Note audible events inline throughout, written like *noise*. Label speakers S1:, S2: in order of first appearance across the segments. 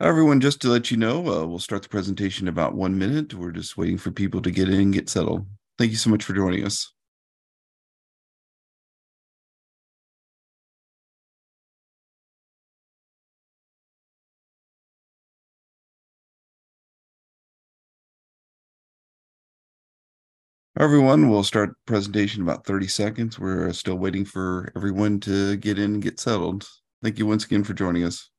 S1: Everyone, just to let you know, uh, we'll start the presentation in about one minute. We're just waiting for people to get in and get settled. Thank you so much for joining us. Everyone, we'll start presentation in about 30 seconds. We're still waiting for everyone to get in and get settled. Thank you once again for joining us.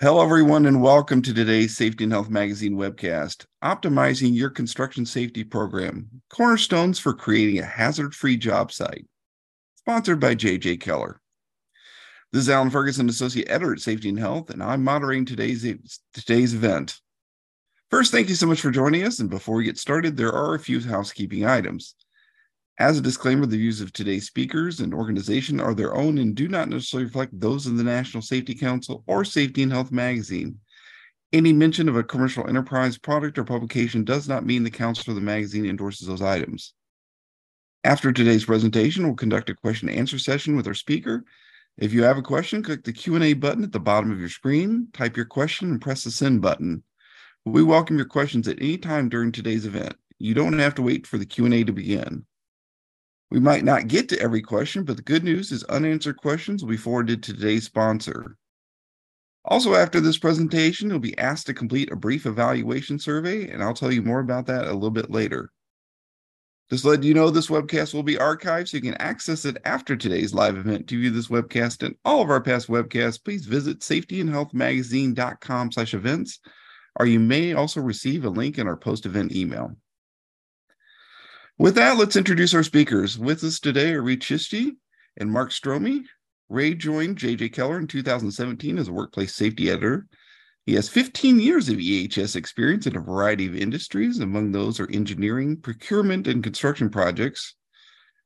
S1: Hello, everyone, and welcome to today's Safety and Health Magazine webcast, Optimizing Your Construction Safety Program Cornerstones for Creating a Hazard Free Job Site. Sponsored by JJ Keller. This is Alan Ferguson, Associate Editor at Safety and Health, and I'm moderating today's, today's event. First, thank you so much for joining us. And before we get started, there are a few housekeeping items. As a disclaimer, the views of today's speakers and organization are their own and do not necessarily reflect those of the National Safety Council or Safety and Health magazine. Any mention of a commercial enterprise product or publication does not mean the council or the magazine endorses those items. After today's presentation, we'll conduct a question and answer session with our speaker. If you have a question, click the Q&A button at the bottom of your screen, type your question, and press the send button. We welcome your questions at any time during today's event. You don't have to wait for the Q&A to begin. We might not get to every question, but the good news is unanswered questions will be forwarded to today's sponsor. Also, after this presentation, you'll be asked to complete a brief evaluation survey, and I'll tell you more about that a little bit later. Just let you know, this webcast will be archived so you can access it after today's live event. To view this webcast and all of our past webcasts, please visit safetyandhealthmagazine.com slash events, or you may also receive a link in our post-event email. With that, let's introduce our speakers. With us today are Reed Chiste and Mark Stromey. Ray joined JJ Keller in 2017 as a workplace safety editor. He has 15 years of EHS experience in a variety of industries. Among those are engineering, procurement, and construction projects,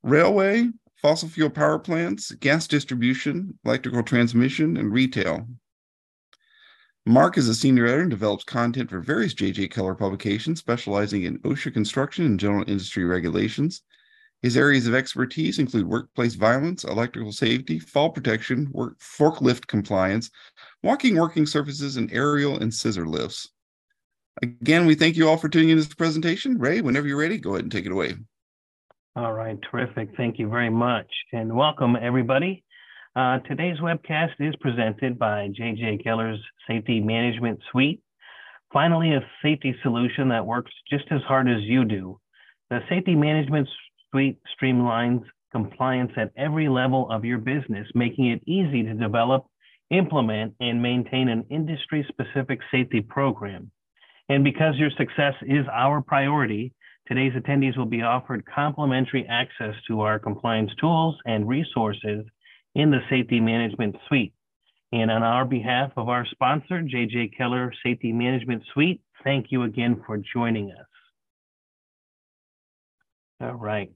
S1: railway, fossil fuel power plants, gas distribution, electrical transmission, and retail. Mark is a senior editor and develops content for various J.J. Keller publications, specializing in OSHA construction and general industry regulations. His areas of expertise include workplace violence, electrical safety, fall protection, work, forklift compliance, walking working surfaces, and aerial and scissor lifts. Again, we thank you all for tuning in to this presentation. Ray, whenever you're ready, go ahead and take it away.
S2: All right, terrific. Thank you very much. And welcome, everybody. Uh, today's webcast is presented by JJ Keller's Safety Management Suite. Finally, a safety solution that works just as hard as you do. The Safety Management Suite streamlines compliance at every level of your business, making it easy to develop, implement, and maintain an industry specific safety program. And because your success is our priority, today's attendees will be offered complimentary access to our compliance tools and resources in the Safety Management Suite. And on our behalf of our sponsor, JJ Keller Safety Management Suite, thank you again for joining us. All right.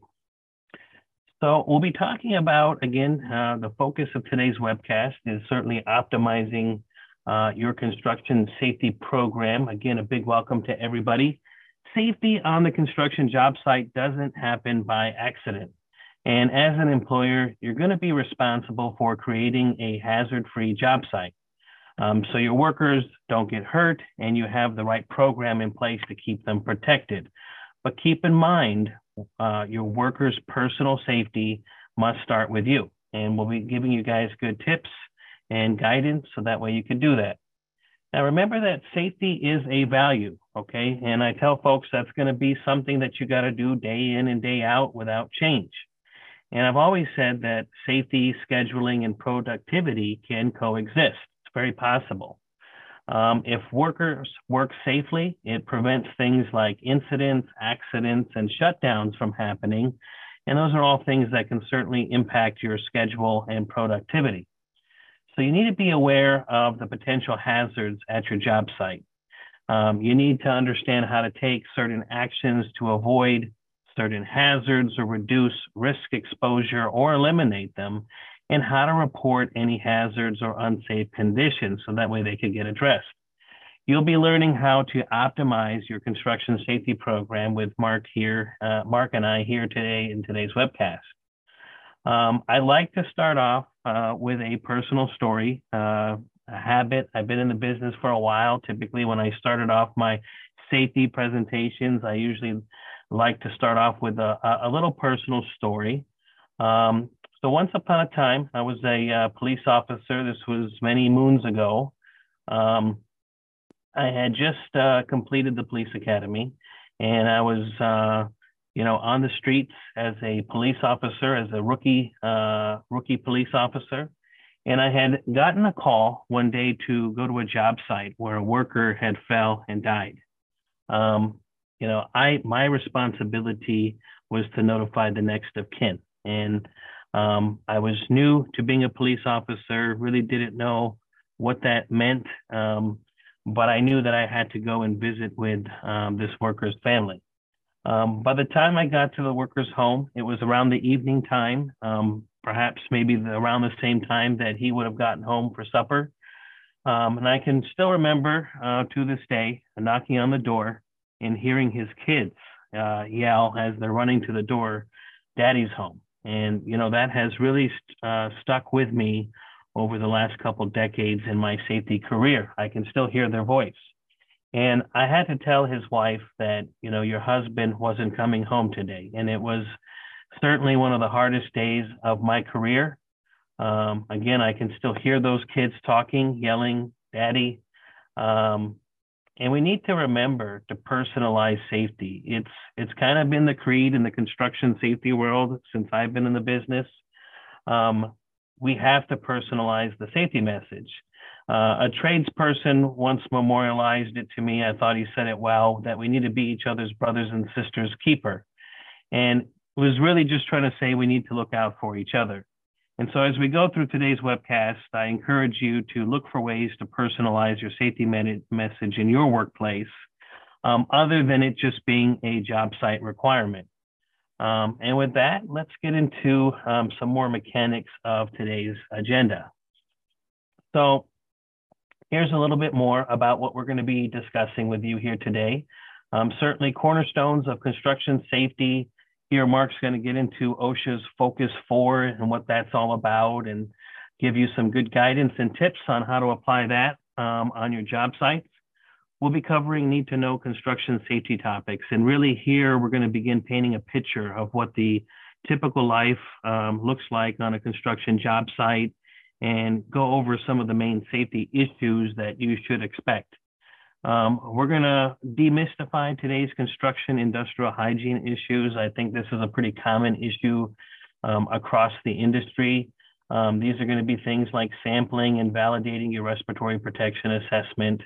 S2: So we'll be talking about, again, uh, the focus of today's webcast is certainly optimizing uh, your construction safety program. Again, a big welcome to everybody. Safety on the construction job site doesn't happen by accident. And as an employer, you're going to be responsible for creating a hazard-free job site. Um, so your workers don't get hurt and you have the right program in place to keep them protected. But keep in mind, uh, your workers' personal safety must start with you. And we'll be giving you guys good tips and guidance so that way you can do that. Now, remember that safety is a value, okay? And I tell folks that's going to be something that you got to do day in and day out without change. And I've always said that safety, scheduling, and productivity can coexist. It's very possible. Um, if workers work safely, it prevents things like incidents, accidents, and shutdowns from happening. And those are all things that can certainly impact your schedule and productivity. So you need to be aware of the potential hazards at your job site. Um, you need to understand how to take certain actions to avoid certain hazards or reduce risk exposure or eliminate them. and how to report any hazards or unsafe conditions so that way they could get addressed. You'll be learning how to optimize your construction safety program with Mark here, uh, Mark and I here today in today's webcast. Um, I like to start off uh, with a personal story, uh, a habit. I've been in the business for a while. Typically, when I started off my safety presentations, I usually like to start off with a, a little personal story. Um, so once upon a time, I was a uh, police officer. This was many moons ago. Um, I had just uh, completed the police academy, and I was, uh, you know, on the streets as a police officer, as a rookie uh, rookie police officer. And I had gotten a call one day to go to a job site where a worker had fell and died. Um, you know, I my responsibility was to notify the next of kin, and um, I was new to being a police officer. Really didn't know what that meant, um, but I knew that I had to go and visit with um, this worker's family. Um, by the time I got to the worker's home, it was around the evening time, um, perhaps maybe the, around the same time that he would have gotten home for supper. Um, and I can still remember uh, to this day knocking on the door and hearing his kids uh, yell as they're running to the door, "Daddy's home!" And you know that has really uh, stuck with me over the last couple decades in my safety career. I can still hear their voice. And I had to tell his wife that, you know, your husband wasn't coming home today. And it was certainly one of the hardest days of my career. Um, again, I can still hear those kids talking, yelling, Daddy. Um, and we need to remember to personalize safety. It's it's kind of been the creed in the construction safety world since I've been in the business. Um, we have to personalize the safety message. Uh, a tradesperson once memorialized it to me. I thought he said it well that we need to be each other's brothers and sisters keeper, and was really just trying to say we need to look out for each other. And so as we go through today's webcast, I encourage you to look for ways to personalize your safety message in your workplace, um, other than it just being a job site requirement. Um, and with that, let's get into um, some more mechanics of today's agenda. So here's a little bit more about what we're going to be discussing with you here today. Um, certainly cornerstones of construction safety, here, Mark's going to get into OSHA's Focus 4 and what that's all about and give you some good guidance and tips on how to apply that um, on your job sites. We'll be covering need to know construction safety topics. And really, here we're going to begin painting a picture of what the typical life um, looks like on a construction job site and go over some of the main safety issues that you should expect. Um, we're going to demystify today's construction industrial hygiene issues. I think this is a pretty common issue um, across the industry. Um, these are going to be things like sampling and validating your respiratory protection assessment.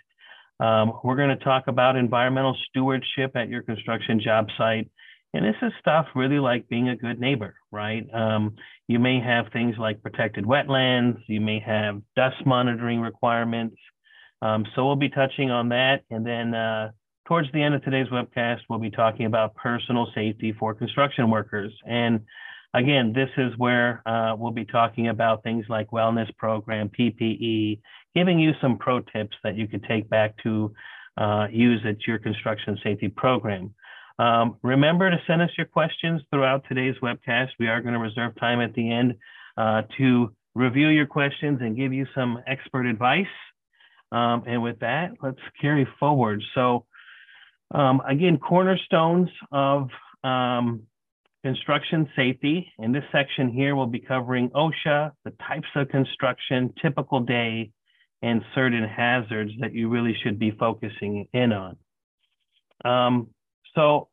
S2: Um, we're going to talk about environmental stewardship at your construction job site. And this is stuff really like being a good neighbor, right? Um, you may have things like protected wetlands, you may have dust monitoring requirements, um, so we'll be touching on that. And then uh, towards the end of today's webcast, we'll be talking about personal safety for construction workers. And again, this is where uh, we'll be talking about things like wellness program, PPE, giving you some pro tips that you could take back to uh, use at your construction safety program. Um, remember to send us your questions throughout today's webcast. We are going to reserve time at the end uh, to review your questions and give you some expert advice. Um, and with that, let's carry forward. So um, again, cornerstones of um, construction safety. In this section here, we'll be covering OSHA, the types of construction, typical day, and certain hazards that you really should be focusing in on. Um, so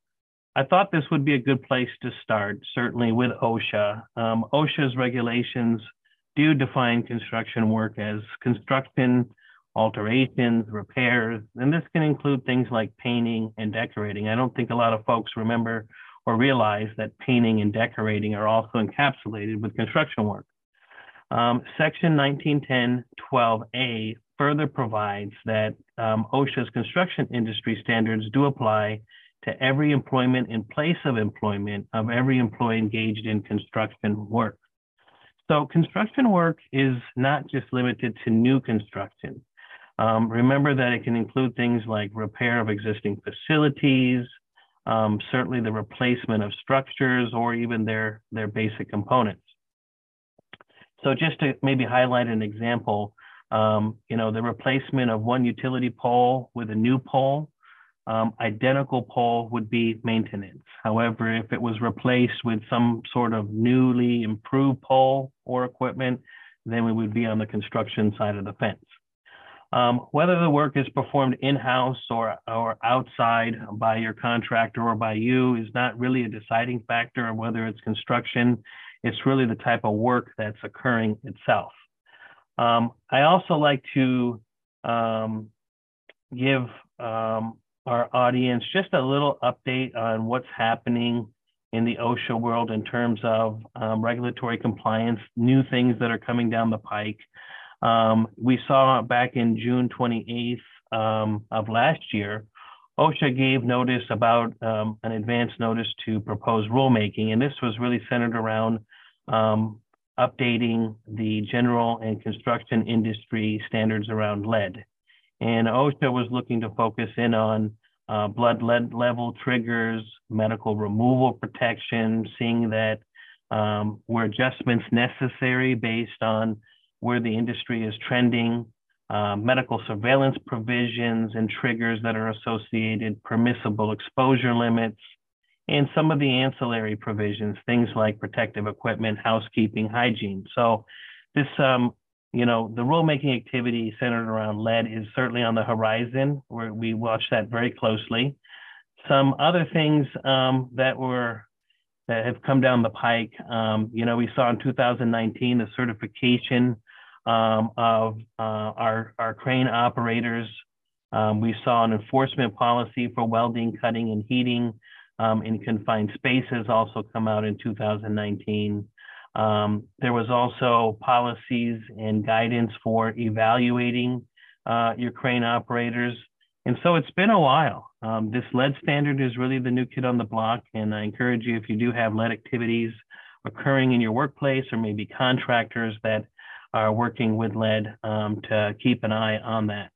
S2: I thought this would be a good place to start, certainly with OSHA. Um, OSHA's regulations do define construction work as construction alterations, repairs, and this can include things like painting and decorating. I don't think a lot of folks remember or realize that painting and decorating are also encapsulated with construction work. Um, Section 1910-12A further provides that um, OSHA's construction industry standards do apply to every employment in place of employment of every employee engaged in construction work. So construction work is not just limited to new construction. Um, remember that it can include things like repair of existing facilities, um, certainly the replacement of structures or even their, their basic components. So just to maybe highlight an example, um, you know, the replacement of one utility pole with a new pole, um, identical pole would be maintenance. However, if it was replaced with some sort of newly improved pole or equipment, then we would be on the construction side of the fence. Um, whether the work is performed in-house or, or outside by your contractor or by you is not really a deciding factor of whether it's construction. It's really the type of work that's occurring itself. Um, I also like to um, give um, our audience just a little update on what's happening in the OSHA world in terms of um, regulatory compliance, new things that are coming down the pike. Um, we saw back in June 28th um, of last year, OSHA gave notice about um, an advance notice to propose rulemaking, and this was really centered around um, updating the general and construction industry standards around lead. And OSHA was looking to focus in on uh, blood lead level triggers, medical removal protection, seeing that um, were adjustments necessary based on where the industry is trending, uh, medical surveillance provisions and triggers that are associated, permissible exposure limits, and some of the ancillary provisions, things like protective equipment, housekeeping, hygiene. So this, um, you know, the rulemaking activity centered around lead is certainly on the horizon where we watch that very closely. Some other things um, that were that have come down the pike, um, you know, we saw in 2019 the certification um, of uh, our, our crane operators. Um, we saw an enforcement policy for welding, cutting, and heating um, in confined spaces also come out in 2019. Um, there was also policies and guidance for evaluating uh, your crane operators. And so it's been a while. Um, this lead standard is really the new kid on the block. And I encourage you, if you do have lead activities occurring in your workplace or maybe contractors that are working with lead um, to keep an eye on that.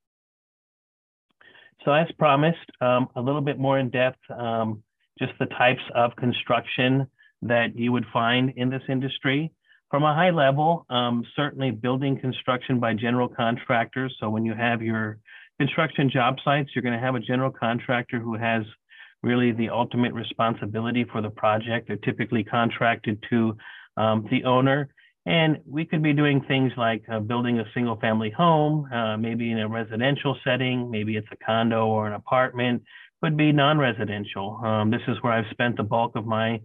S2: So as promised, um, a little bit more in depth, um, just the types of construction that you would find in this industry. From a high level, um, certainly building construction by general contractors. So when you have your construction job sites, you're going to have a general contractor who has really the ultimate responsibility for the project. They're typically contracted to um, the owner and we could be doing things like uh, building a single family home, uh, maybe in a residential setting, maybe it's a condo or an apartment, could be non-residential. Um, this is where I've spent the bulk of my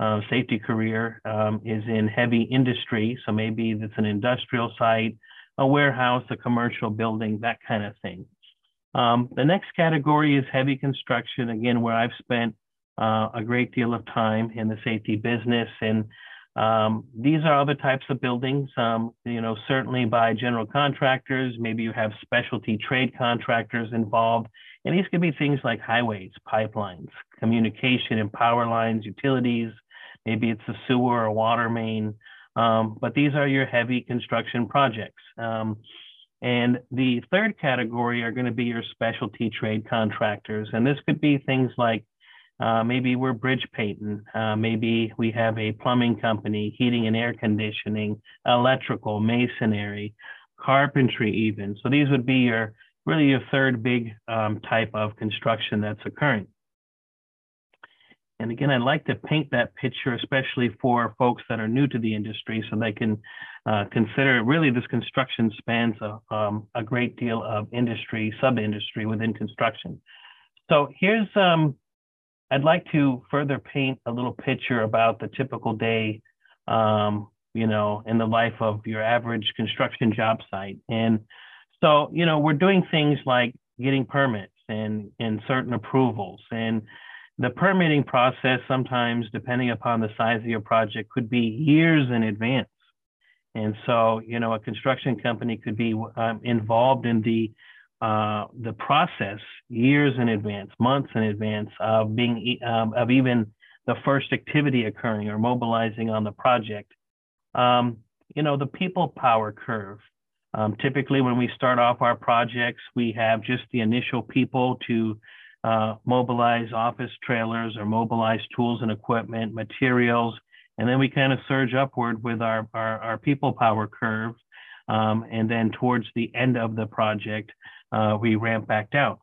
S2: uh, safety career um, is in heavy industry. So maybe it's an industrial site, a warehouse, a commercial building, that kind of thing. Um, the next category is heavy construction, again, where I've spent uh, a great deal of time in the safety business and um, these are other types of buildings, um, you know, certainly by general contractors. Maybe you have specialty trade contractors involved. And these could be things like highways, pipelines, communication and power lines, utilities. Maybe it's a sewer or water main. Um, but these are your heavy construction projects. Um, and the third category are going to be your specialty trade contractors. And this could be things like uh, maybe we're bridge painting. Uh, maybe we have a plumbing company, heating and air conditioning, electrical, masonry, carpentry, even. So these would be your really your third big um, type of construction that's occurring. And again, I'd like to paint that picture, especially for folks that are new to the industry, so they can uh, consider really this construction spans a, um, a great deal of industry, sub-industry within construction. So here's um, I'd like to further paint a little picture about the typical day, um, you know, in the life of your average construction job site. And so, you know, we're doing things like getting permits and, and certain approvals. And the permitting process, sometimes, depending upon the size of your project, could be years in advance. And so, you know, a construction company could be um, involved in the uh, the process years in advance, months in advance of being um, of even the first activity occurring or mobilizing on the project. Um, you know, the people power curve. Um, typically, when we start off our projects, we have just the initial people to uh, mobilize office trailers or mobilize tools and equipment, materials, and then we kind of surge upward with our, our, our people power curve. Um, and then towards the end of the project, uh, we ramp back down.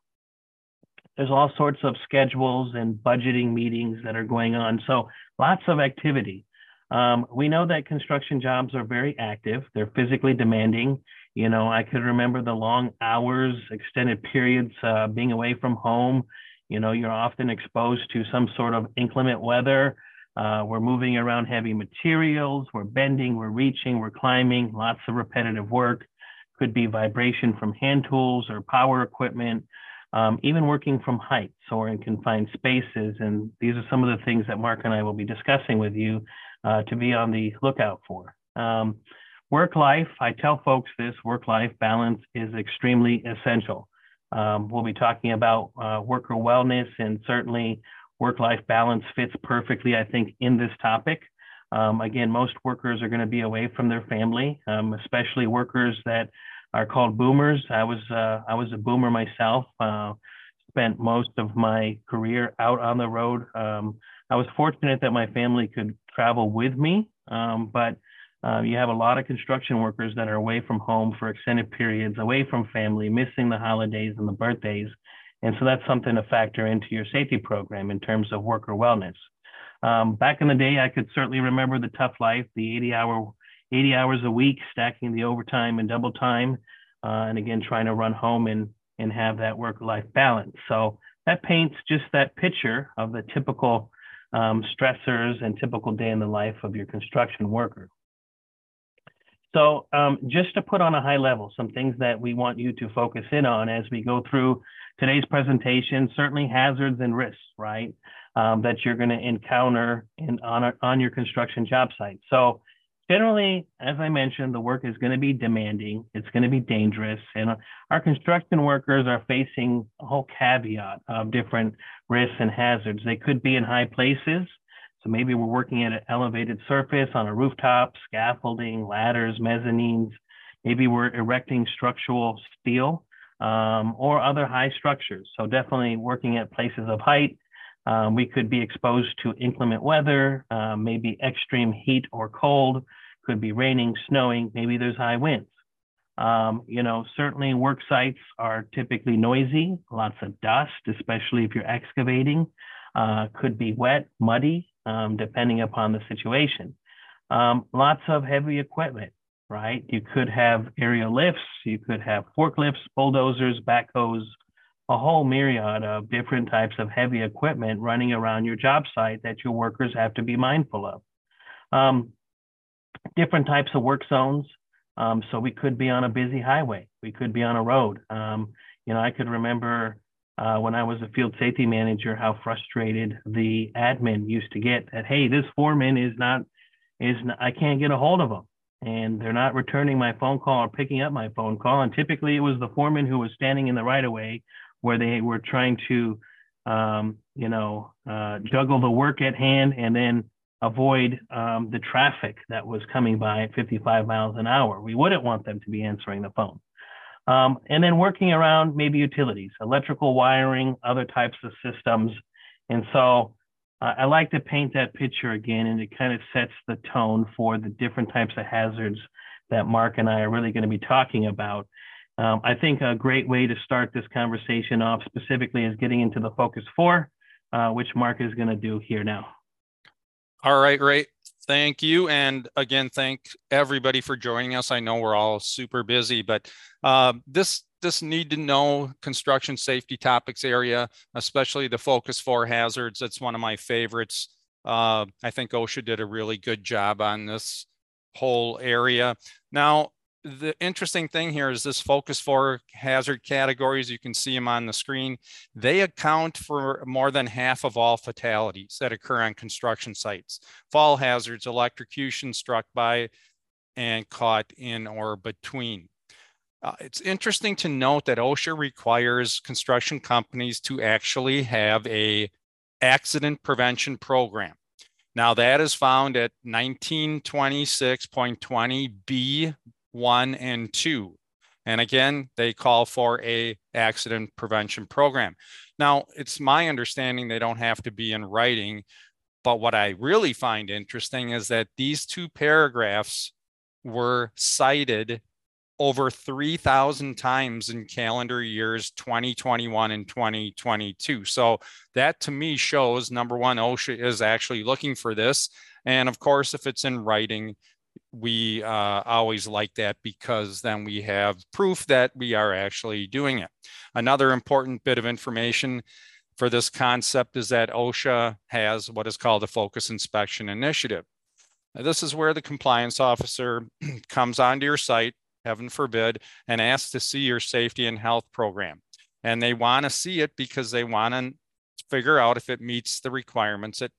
S2: There's all sorts of schedules and budgeting meetings that are going on. So lots of activity. Um, we know that construction jobs are very active. They're physically demanding. You know, I could remember the long hours, extended periods uh, being away from home. You know, you're often exposed to some sort of inclement weather. Uh, we're moving around heavy materials. We're bending, we're reaching, we're climbing, lots of repetitive work. Could be vibration from hand tools or power equipment, um, even working from heights or in confined spaces. And these are some of the things that Mark and I will be discussing with you uh, to be on the lookout for. Um, work life, I tell folks this work life balance is extremely essential. Um, we'll be talking about uh, worker wellness and certainly work life balance fits perfectly, I think, in this topic. Um, again, most workers are going to be away from their family, um, especially workers that are called boomers. I was uh, I was a boomer myself. Uh, spent most of my career out on the road. Um, I was fortunate that my family could travel with me, um, but uh, you have a lot of construction workers that are away from home for extended periods, away from family, missing the holidays and the birthdays. And so that's something to factor into your safety program in terms of worker wellness. Um, back in the day, I could certainly remember the tough life, the 80 hour, 80 hours a week, stacking the overtime and double time, uh, and again, trying to run home and, and have that work life balance. So that paints just that picture of the typical um, stressors and typical day in the life of your construction worker. So um, just to put on a high level, some things that we want you to focus in on as we go through today's presentation, certainly hazards and risks, right, um, that you're going to encounter in, on, a, on your construction job site. So generally, as I mentioned, the work is going to be demanding. It's going to be dangerous. And our construction workers are facing a whole caveat of different risks and hazards. They could be in high places. So maybe we're working at an elevated surface on a rooftop, scaffolding, ladders, mezzanines. Maybe we're erecting structural steel um, or other high structures. So definitely working at places of height. Um, we could be exposed to inclement weather, uh, maybe extreme heat or cold, could be raining, snowing, maybe there's high winds. Um, you know, certainly work sites are typically noisy, lots of dust, especially if you're excavating. Uh, could be wet, muddy, um, depending upon the situation. Um, lots of heavy equipment, right? You could have aerial lifts, you could have forklifts, bulldozers, backhoes, a whole myriad of different types of heavy equipment running around your job site that your workers have to be mindful of. Um, different types of work zones. Um, so we could be on a busy highway. We could be on a road. Um, you know, I could remember uh, when I was a field safety manager how frustrated the admin used to get that, hey, this foreman is not, is not, I can't get a hold of them and they're not returning my phone call or picking up my phone call. And typically it was the foreman who was standing in the right of way where they were trying to, um, you know, uh, juggle the work at hand and then avoid um, the traffic that was coming by at 55 miles an hour. We wouldn't want them to be answering the phone. Um, and then working around maybe utilities, electrical wiring, other types of systems. And so uh, I like to paint that picture again, and it kind of sets the tone for the different types of hazards that Mark and I are really going to be talking about. Um, I think a great way to start this conversation off specifically is getting into the focus four, uh, which Mark is going to do here now.
S3: All right, great. Thank you. And again, thank everybody for joining us. I know we're all super busy, but uh, this this need to know construction safety topics area, especially the focus four hazards. That's one of my favorites. Uh, I think OSHA did a really good job on this whole area. Now, the interesting thing here is this focus four hazard categories. You can see them on the screen. They account for more than half of all fatalities that occur on construction sites. Fall hazards, electrocution struck by and caught in or between. Uh, it's interesting to note that OSHA requires construction companies to actually have a accident prevention program. Now that is found at 1926.20 B1 and 2. And again, they call for a accident prevention program. Now, it's my understanding they don't have to be in writing, but what I really find interesting is that these two paragraphs were cited over 3,000 times in calendar years 2021 and 2022. So that to me shows number one, OSHA is actually looking for this. And of course, if it's in writing, we uh, always like that because then we have proof that we are actually doing it. Another important bit of information for this concept is that OSHA has what is called a focus inspection initiative. Now, this is where the compliance officer *clears throat* comes onto your site, heaven forbid, and asks to see your safety and health program. And they want to see it because they want to figure out if it meets the requirements at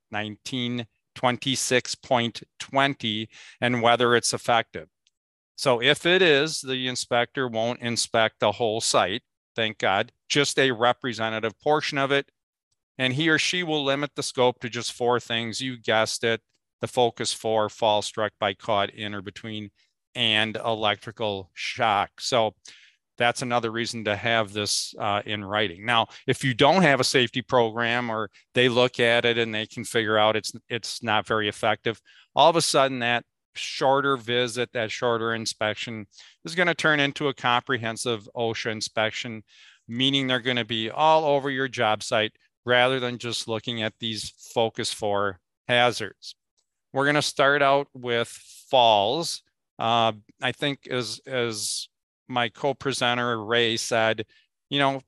S3: 1926.20 and whether it's effective. So if it is, the inspector won't inspect the whole site, thank God, just a representative portion of it. And he or she will limit the scope to just four things. You guessed it the focus four fall struck by caught in or between and electrical shock. So that's another reason to have this uh, in writing. Now, if you don't have a safety program or they look at it and they can figure out it's it's not very effective, all of a sudden that shorter visit, that shorter inspection is going to turn into a comprehensive OSHA inspection, meaning they're going to be all over your job site rather than just looking at these focus four hazards. We're going to start out with falls. Uh, I think as as my co-presenter Ray said, you know,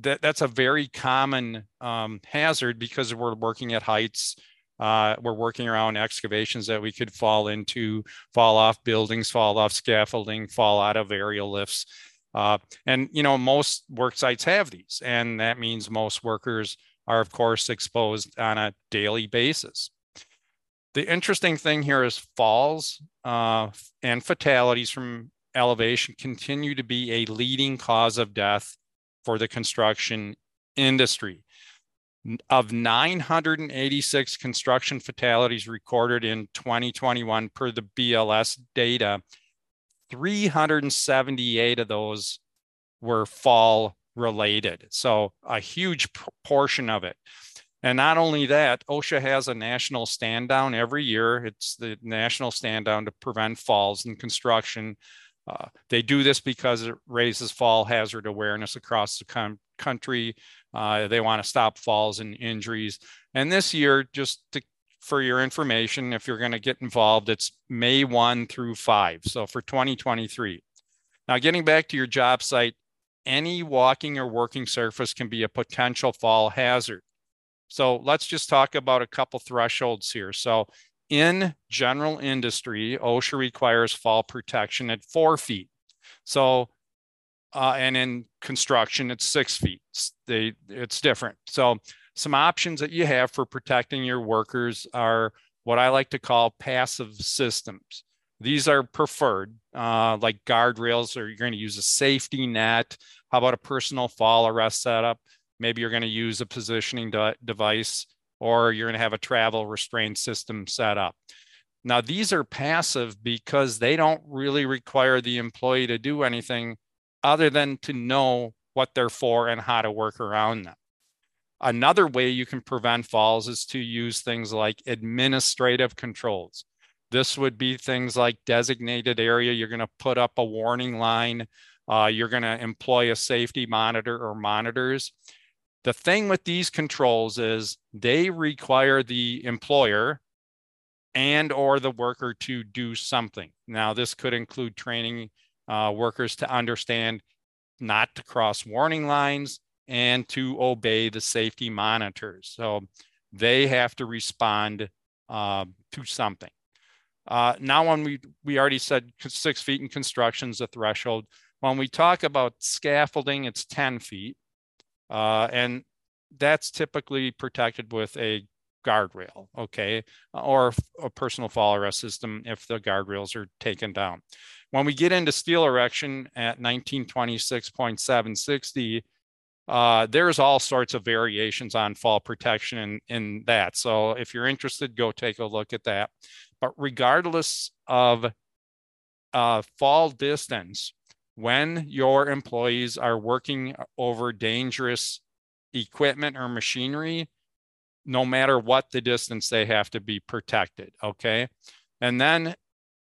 S3: that that's a very common um, hazard because we're working at heights. Uh, we're working around excavations that we could fall into, fall off buildings, fall off scaffolding, fall out of aerial lifts. Uh, and you know, most work sites have these, and that means most workers are, of course, exposed on a daily basis. The interesting thing here is falls uh, and fatalities from elevation continue to be a leading cause of death for the construction industry. Of 986 construction fatalities recorded in 2021 per the BLS data, 378 of those were fall related. So a huge portion of it. And not only that, OSHA has a national stand down every year. It's the national stand down to prevent falls in construction. Uh, they do this because it raises fall hazard awareness across the com- country. Uh, they want to stop falls and injuries. And this year, just to, for your information, if you're going to get involved, it's May 1 through 5. So for 2023. Now, getting back to your job site, any walking or working surface can be a potential fall hazard. So let's just talk about a couple thresholds here. So in general industry, OSHA requires fall protection at four feet. So, uh, and in construction, it's six feet. They, it's different. So some options that you have for protecting your workers are what I like to call passive systems. These are preferred, uh, like guardrails, or you're going to use a safety net. How about a personal fall arrest setup? Maybe you're going to use a positioning de- device or you're going to have a travel restraint system set up. Now, these are passive because they don't really require the employee to do anything other than to know what they're for and how to work around them. Another way you can prevent falls is to use things like administrative controls. This would be things like designated area. You're going to put up a warning line. Uh, you're going to employ a safety monitor or monitors. The thing with these controls is they require the employer and or the worker to do something. Now, this could include training uh, workers to understand not to cross warning lines and to obey the safety monitors. So they have to respond uh, to something. Uh, now, when we we already said six feet in construction is a threshold. When we talk about scaffolding, it's 10 feet. Uh, and that's typically protected with a guardrail, okay, or a personal fall arrest system if the guardrails are taken down. When we get into steel erection at 1926.760, uh, there's all sorts of variations on fall protection in, in that. So if you're interested, go take a look at that. But regardless of uh, fall distance, when your employees are working over dangerous equipment or machinery, no matter what the distance, they have to be protected. Okay. And then,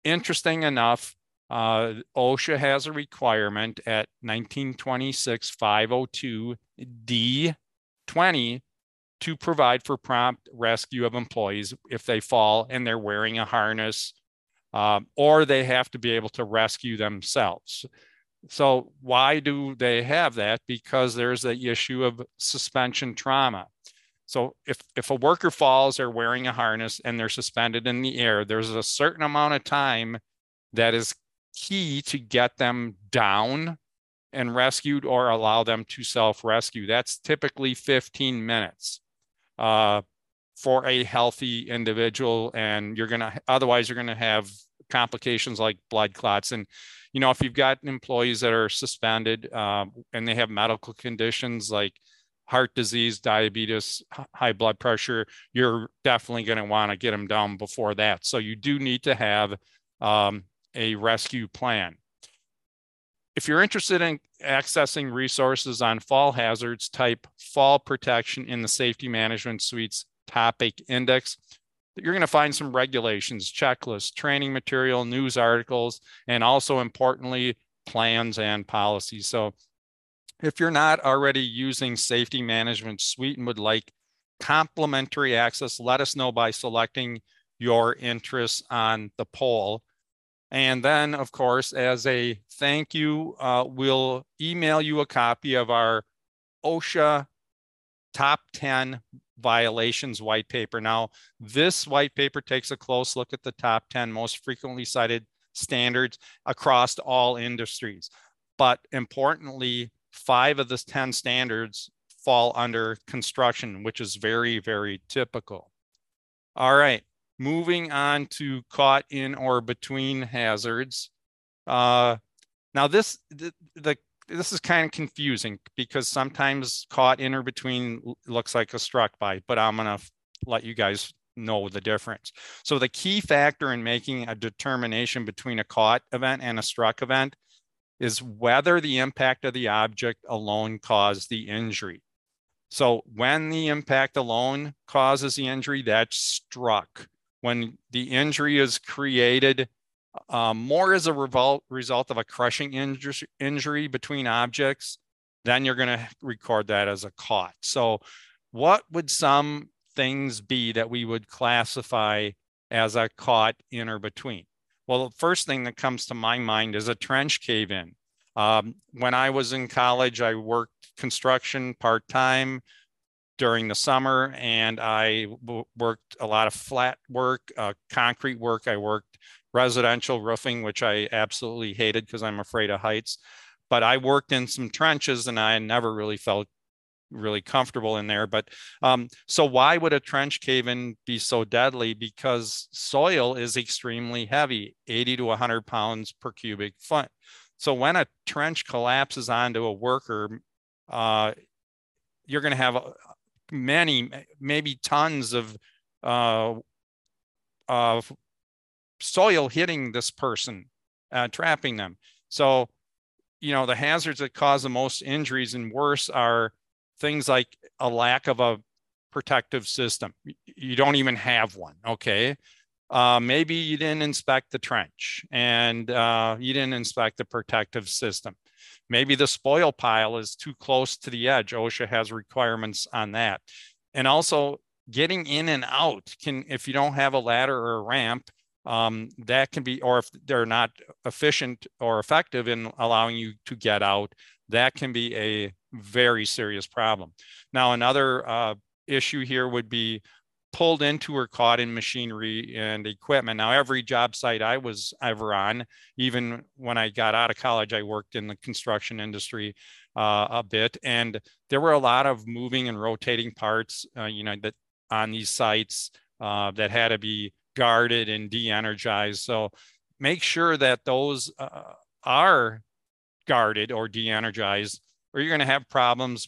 S3: interesting enough, uh, OSHA has a requirement at 1926 502 D20 to provide for prompt rescue of employees if they fall and they're wearing a harness, um, or they have to be able to rescue themselves. So, why do they have that? Because there's the issue of suspension trauma. So, if, if a worker falls, they're wearing a harness and they're suspended in the air, there's a certain amount of time that is key to get them down and rescued or allow them to self rescue. That's typically 15 minutes uh, for a healthy individual. And you're to, otherwise, you're to have complications like blood clots. And, you know, if you've got employees that are suspended um, and they have medical conditions like heart disease, diabetes, high blood pressure, you're definitely going to want to get them down before that. So you do need to have um, a rescue plan. If you're interested in accessing resources on fall hazards, type fall protection in the Safety Management Suite's topic index. You're going to find some regulations, checklists, training material, news articles, and also importantly, plans and policies. So if you're not already using Safety Management Suite and would like complimentary access, let us know by selecting your interests on the poll. And then, of course, as a thank you, uh, we'll email you a copy of our OSHA top 10 violations white paper. Now, this white paper takes a close look at the top 10 most frequently cited standards across all industries. But importantly, five of the 10 standards fall under construction, which is very, very typical. All right. Moving on to caught in or between hazards. Uh, now this the, the this is kind of confusing because sometimes caught in or between looks like a struck by, but I'm gonna let you guys know the difference. So the key factor in making a determination between a caught event and a struck event is whether the impact of the object alone caused the injury. So when the impact alone causes the injury, that's struck when the injury is created um, more as a revol- result of a crushing inju- injury between objects, then you're going to record that as a caught. So, what would some things be that we would classify as a caught in or between? Well, the first thing that comes to my mind is a trench cave in. Um, when I was in college, I worked construction part time during the summer and I w- worked a lot of flat work, uh, concrete work. I worked residential roofing, which I absolutely hated because I'm afraid of heights. But I worked in some trenches and I never really felt really comfortable in there. But um, so why would a trench cave in be so deadly? Because soil is extremely heavy, 80 to 100 pounds per cubic foot. So when a trench collapses onto a worker, uh, you're going to have many, maybe tons of uh, of soil hitting this person, uh, trapping them. So, you know, the hazards that cause the most injuries and worse are things like a lack of a protective system. You don't even have one. Okay. Uh, maybe you didn't inspect the trench and uh, you didn't inspect the protective system. Maybe the spoil pile is too close to the edge. OSHA has requirements on that. And also getting in and out can, if you don't have a ladder or a ramp, um, that can be, or if they're not efficient or effective in allowing you to get out, that can be a very serious problem. Now, another uh, issue here would be pulled into or caught in machinery and equipment. Now, every job site I was ever on, even when I got out of college, I worked in the construction industry uh, a bit, and there were a lot of moving and rotating parts, uh, you know, that on these sites uh, that had to be guarded and de-energized. So make sure that those uh, are guarded or de-energized or you're going to have problems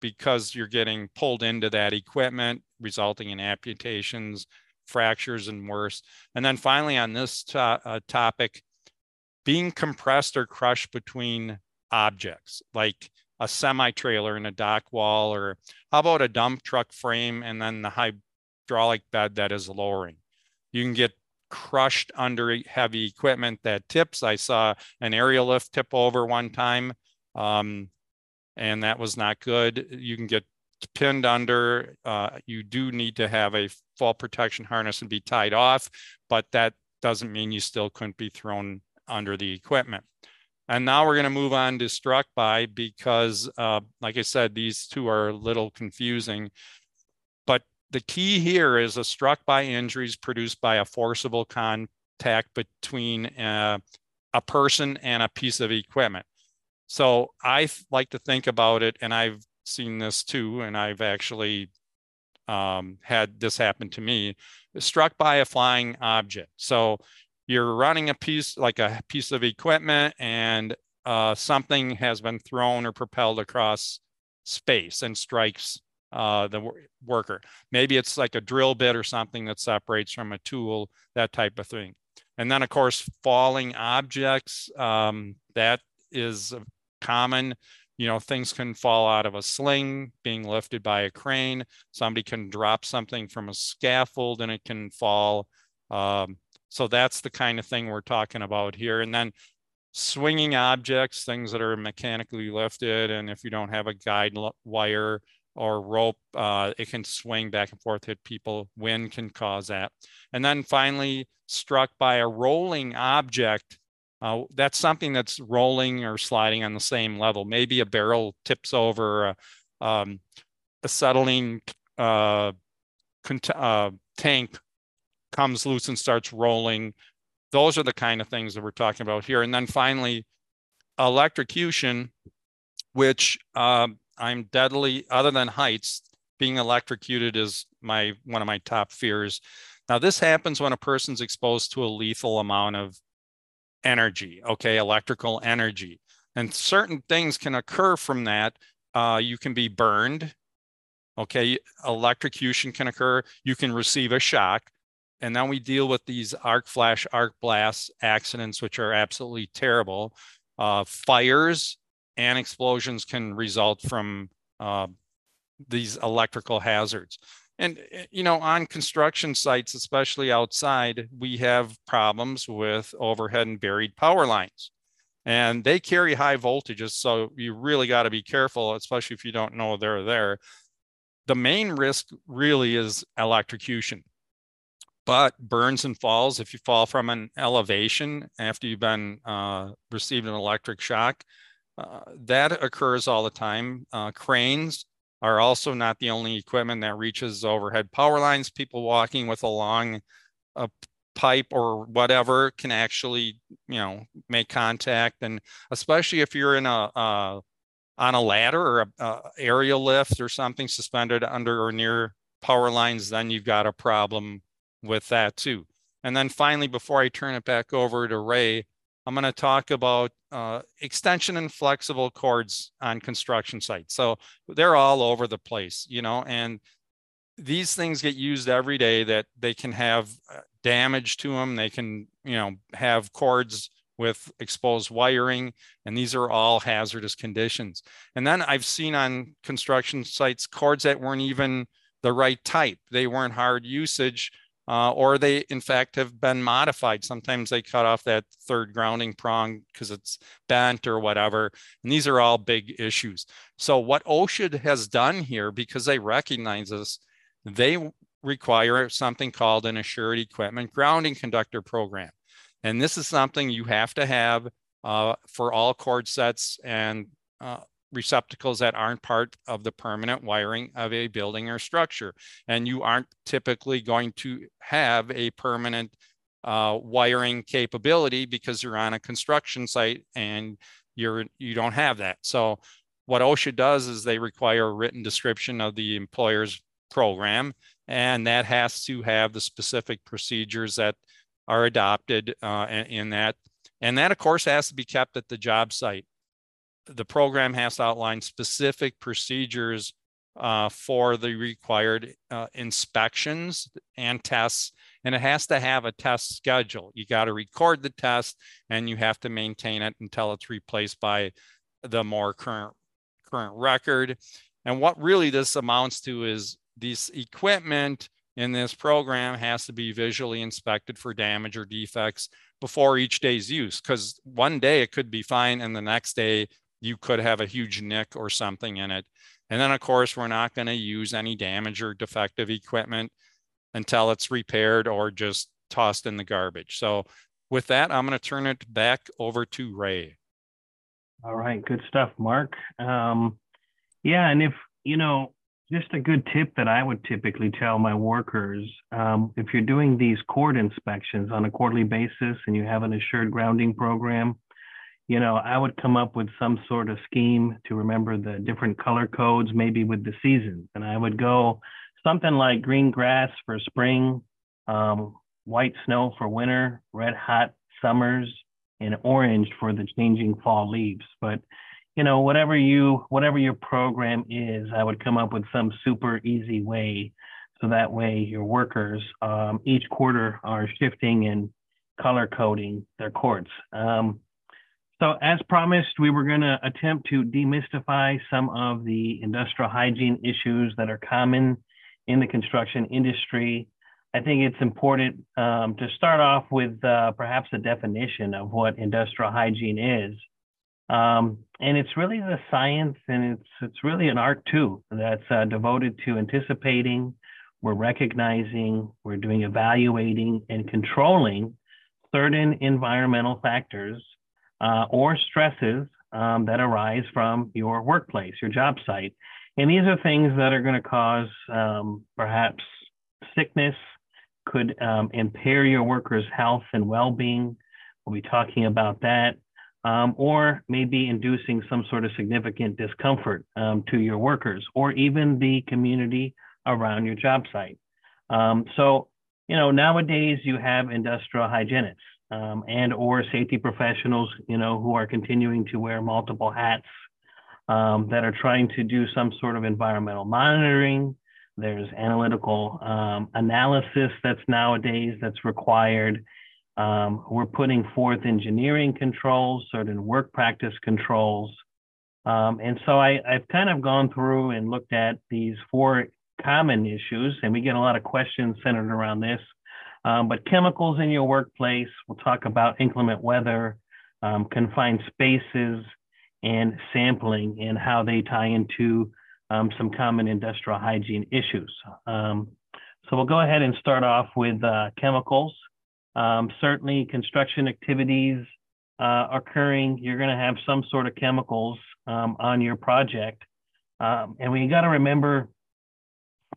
S3: because you're getting pulled into that equipment, resulting in amputations, fractures, and worse. And then finally, on this to- uh, topic, being compressed or crushed between objects, like a semi trailer in a dock wall, or how about a dump truck frame and then the hydraulic bed that is lowering? You can get crushed under heavy equipment that tips. I saw an aerial lift tip over one time, um, and that was not good. You can get pinned under. Uh, you do need to have a fall protection harness and be tied off, but that doesn't mean you still couldn't be thrown under the equipment. And now we're going to move on to struck by because, uh, like I said, these two are a little confusing. The key here is a struck by injuries produced by a forcible contact between uh, a person and a piece of equipment. So I like to think about it, and I've seen this too, and I've actually um, had this happen to me, struck by a flying object. So you're running a piece like a piece of equipment and uh, something has been thrown or propelled across space and strikes uh, the worker. Maybe it's like a drill bit or something that separates from a tool, that type of thing. And then, of course, falling objects, um, that is common. You know, things can fall out of a sling being lifted by a crane. Somebody can drop something from a scaffold and it can fall. Um, so that's the kind of thing we're talking about here. And then swinging objects, things that are mechanically lifted. And if you don't have a guide wire or rope, uh, it can swing back and forth, hit people. Wind can cause that. And then finally, struck by a rolling object. Uh, that's something that's rolling or sliding on the same level. Maybe a barrel tips over, a, um, acetylene uh, uh, tank comes loose and starts rolling. Those are the kind of things that we're talking about here. And then finally, electrocution, which uh, I'm deadly, other than heights, being electrocuted is my one of my top fears. Now, this happens when a person's exposed to a lethal amount of energy, okay, electrical energy. And certain things can occur from that. Uh, you can be burned, okay, electrocution can occur. You can receive a shock and then we deal with these arc flash, arc blast accidents, which are absolutely terrible. Uh, fires and explosions can result from uh, these electrical hazards. And, eh, you know, on construction sites, especially outside, we have problems with overhead and buried power lines. And they carry high voltages. So you really got to be careful, especially if you don't know they're there. The main risk really is electrocution but burns and falls if you fall from an elevation after you've been uh, received an electric shock uh, that occurs all the time. Uh, cranes are also not the only equipment that reaches overhead power lines. People walking with a long a pipe or whatever can actually you know make contact. And especially if you're in a on a ladder or a aerial lift or something suspended under or near power lines then you've got a problem with that too. And then finally, before I turn it back over to Ray, I'm going to talk about uh, extension and flexible cords on construction sites. So they're all over the place, you know, and these things get used every day that they can have uh, damage to them. They can, you know, have cords with exposed wiring, and these are all hazardous conditions. And then I've seen on construction sites cords that weren't even the right type. They weren't hard usage uh, or they in fact have been modified. Sometimes they cut off that third grounding prong because it's bent or whatever. And these are all big issues. So what OSHA has done here, because they recognize this, they require something called an assured equipment grounding conductor program. And this is something you have to have uh, for all cord sets and uh, receptacles that aren't part of the permanent wiring of a building or structure. And you aren't typically going to have a permanent uh, wiring capability because you're on a construction site and you're you don't have that. So what OSHA does is they require a written description of the employer's program, and that has to have the specific procedures that are adopted uh, in that. And that, of course, has to be kept at the job site. The program has to outline specific procedures uh, for the required uh, inspections and tests, and it has to have a test schedule. You got to record the test, and you have to maintain it until it's replaced by the more current current record. And what really this amounts to is this equipment in this program has to be visually inspected for damage or defects before each day's use because one day it could be fine and the next day you could have a huge nick or something in it. And then, of course, we're not going to use any damage or defective equipment until it's repaired or just tossed in the garbage. So, with that, I'm going to turn it back over to Ray.
S2: All right, good stuff, Mark. Um, yeah, and if you know, just a good tip that I would typically tell my workers um, if you're doing these cord inspections on a quarterly basis and you have an assured grounding program, you know, I would come up with some sort of scheme to remember the different color codes, maybe with the seasons. And I would go something like green grass for spring, um, white snow for winter, red hot summers, and orange for the changing fall leaves. But you know, whatever you whatever your program is, I would come up with some super easy way so that way your workers um, each quarter are shifting and color coding their courts. Um, so as promised, we were going to attempt to demystify some of the industrial hygiene issues that are common in the construction industry. I think it's important um, to start off with uh, perhaps a definition of what industrial hygiene is. Um, and it's really the science and it's, it's really an art too that's uh, devoted to anticipating, we're recognizing, we're doing evaluating and controlling certain environmental factors uh, or stresses um, that arise from your workplace, your job site. And these are things that are going to cause um, perhaps sickness, could um, impair your workers' health and well being. We'll be talking about that. Um, or maybe inducing some sort of significant discomfort um, to your workers or even the community around your job site. Um, so, you know, nowadays you have industrial hygienists um, and or safety professionals, you know, who are continuing to wear multiple hats um, that are trying to do some sort of environmental monitoring. There's analytical um, analysis that's nowadays that's required. Um, we're putting forth engineering controls, certain work practice controls. Um, and so I, I've kind of gone through and looked at these four common issues, and we get a lot of questions centered around this. Um, but chemicals in your workplace, we'll talk about inclement weather, um, confined spaces, and sampling and how they tie into um, some common industrial hygiene issues. Um, so we'll go ahead and start off with uh, chemicals. Um, certainly construction activities uh, occurring, you're gonna have some sort of chemicals um, on your project. and we gotta remember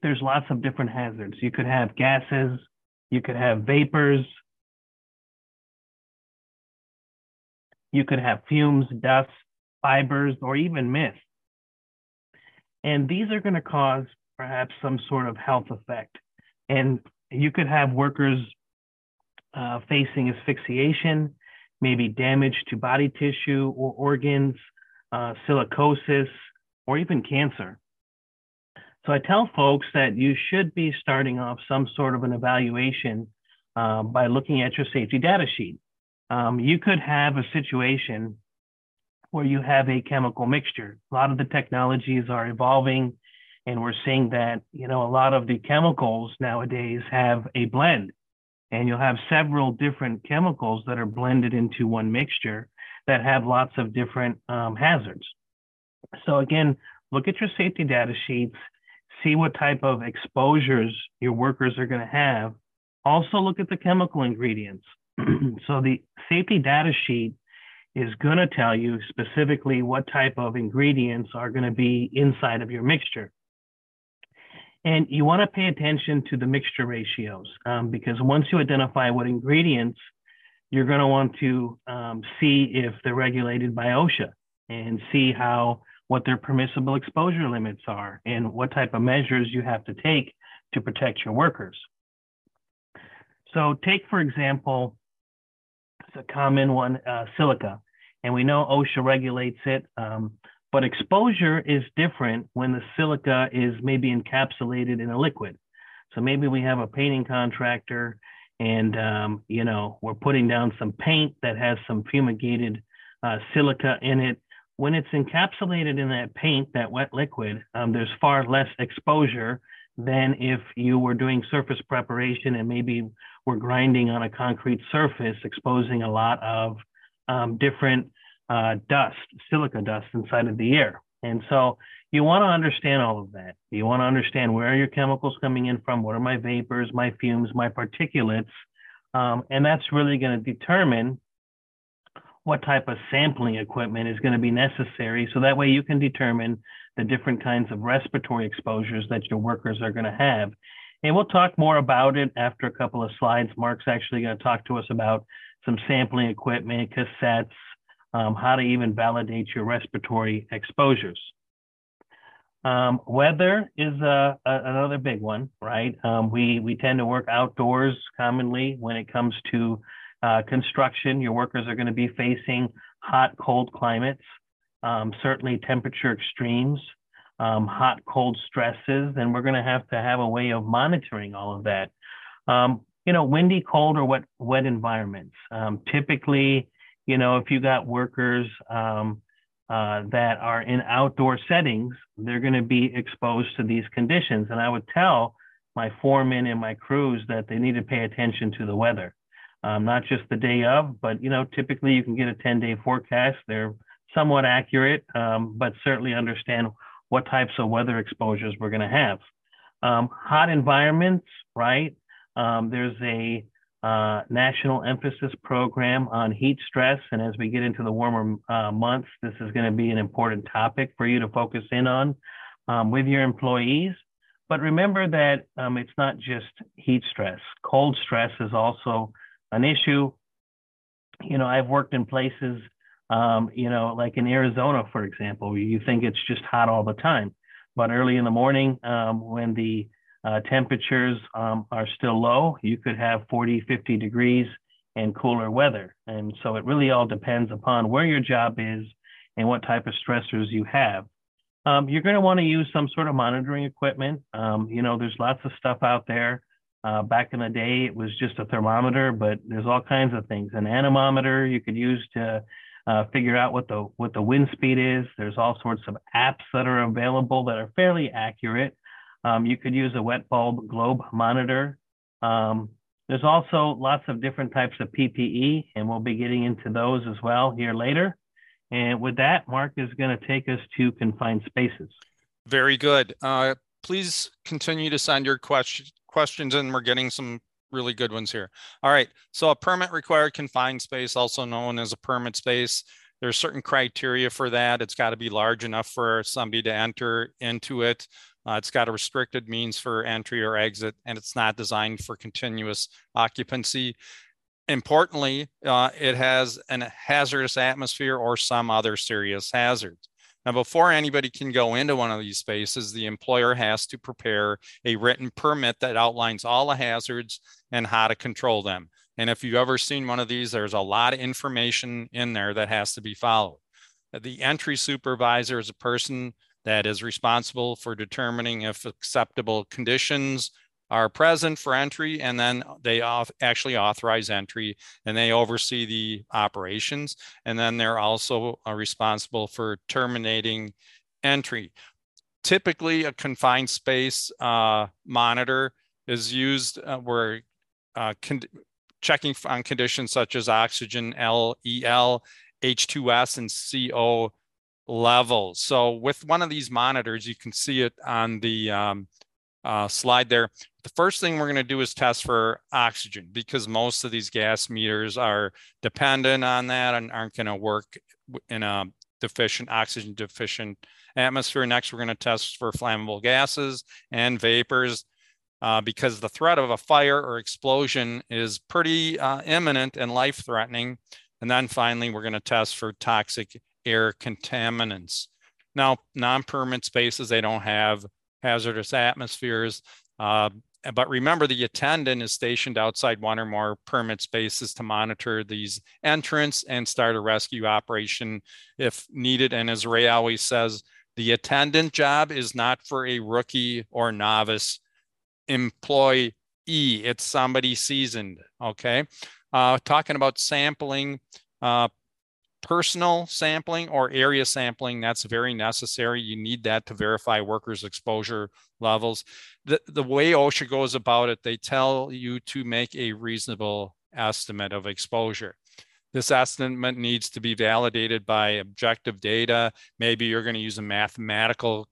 S2: there's lots of different hazards. You could have gases, you could have vapors. You could have fumes, dust, fibers, or even mist. And these are going to cause perhaps some sort of health effect. And you could have workers uh, facing asphyxiation, maybe damage to body tissue or organs, uh, silicosis, or even cancer. So I tell folks that you should be starting off some sort of an evaluation uh, by looking at your safety data sheet. Um, you could have a situation where you have a chemical mixture. A lot of the technologies are evolving, and we're seeing that you know a lot of the chemicals nowadays have a blend, and you'll have several different chemicals that are blended into one mixture that have lots of different um, hazards. So again, look at your safety data sheets see what type of exposures your workers are going to have. Also look at the chemical ingredients. *clears throat* so the safety data sheet is going to tell you specifically what type of ingredients are going to be inside of your mixture. And you want to pay attention to the mixture ratios um, because once you identify what ingredients, you're going to want to um, see if they're regulated by OSHA and see how what their permissible exposure limits are, and what type of measures you have to take to protect your workers. So take, for example, it's a common one, uh, silica. and we know OSHA regulates it. Um, but exposure is different when the silica is maybe encapsulated in a liquid. So maybe we have a painting contractor and, um, you know, we're putting down some paint that has some fumigated uh, silica in it. When it's encapsulated in that paint, that wet liquid, um, there's far less exposure than if you were doing surface preparation and maybe we're grinding on a concrete surface, exposing a lot of um, different uh, dust, silica dust inside of the air. And so you want to understand all of that. You want to understand where are your chemicals coming in from? What are my vapors, my fumes, my particulates? Um, and that's really going to determine what type of sampling equipment is going to be necessary. So that way you can determine the different kinds of respiratory exposures that your workers are going to have. And we'll talk more about it after a couple of slides. Mark's actually going to talk to us about some sampling equipment, cassettes, um, how to even validate your respiratory exposures. Um, weather is uh, a, another big one, right? Um, we, we tend to work outdoors commonly when it comes to uh, construction. Your workers are going to be facing hot, cold climates, um, certainly temperature extremes, um, hot, cold stresses, and we're going to have to have a way of monitoring all of that. Um, you know, windy, cold, or wet, wet environments. Um, typically, you know, if you got workers um, uh, that are in outdoor settings, they're going to be exposed to these conditions. And I would tell my foremen and my crews that they need to pay attention to the weather, um, not just the day of, but you know, typically you can get a 10-day forecast. They're somewhat accurate, um, but certainly understand what types of weather exposures we're going to have. Um, hot environments, right? Um, there's a uh, national emphasis program on heat stress. And as we get into the warmer uh, months, this is going to be an important topic for you to focus in on um, with your employees. But remember that um, it's not just heat stress. Cold stress is also an issue. You know, I've worked in places, um, you know, like in Arizona, for example, you think it's just hot all the time. But early in the morning, um, when the uh, temperatures um, are still low. You could have 40, 50 degrees and cooler weather. And so it really all depends upon where your job is and what type of stressors you have. Um, you're going to want to use some sort of monitoring equipment. Um, you know, there's lots of stuff out there. Uh, back in the day, it was just a thermometer, but there's all kinds of things. An anemometer you could use to uh, figure out what the what the wind speed is. There's all sorts of apps that are available that are fairly accurate. Um, you could use a wet bulb globe monitor. Um, there's also lots of different types of PPE, and we'll be getting into those as well here later. And with that, Mark is going to take us to confined spaces.
S3: Very good. Uh, please continue to send your question, questions and We're getting some really good ones here. All right. So a permit required confined space, also known as a permit space. There's certain criteria for that. It's got to be large enough for somebody to enter into it. Uh, it's got a restricted means for entry or exit, and it's not designed for continuous occupancy. Importantly, uh, it has a hazardous atmosphere or some other serious hazards. Now, before anybody can go into one of these spaces, the employer has to prepare a written permit that outlines all the hazards and how to control them. And if you've ever seen one of these, there's a lot of information in there that has to be followed. The entry supervisor is a person that is responsible for determining if acceptable conditions are present for entry and then they actually authorize entry and they oversee the operations and then they're also uh, responsible for terminating entry typically a confined space uh, monitor is used uh, where uh, checking on conditions such as oxygen lel h2s and co levels. So with one of these monitors, you can see it on the um, uh, slide there. The first thing we're going to do is test for oxygen because most of these gas meters are dependent on that and aren't going to work in a deficient oxygen deficient atmosphere. Next, we're going to test for flammable gases and vapors. Uh, because the threat of a fire or explosion is pretty uh, imminent and life threatening. And then finally, we're going to test for toxic air contaminants. Now, non-permit spaces, they don't have hazardous atmospheres. Uh, but remember, the attendant is stationed outside one or more permit spaces to monitor these entrants and start a rescue operation if needed. And as Ray always says, the attendant job is not for a rookie or novice employee. It's somebody seasoned. Okay. Uh, talking about sampling, uh, personal sampling or area sampling, that's very necessary. You need that to verify workers' exposure levels. The, the way OSHA goes about it, they tell you to make a reasonable estimate of exposure. This estimate needs to be validated by objective data. Maybe you're going to use a mathematical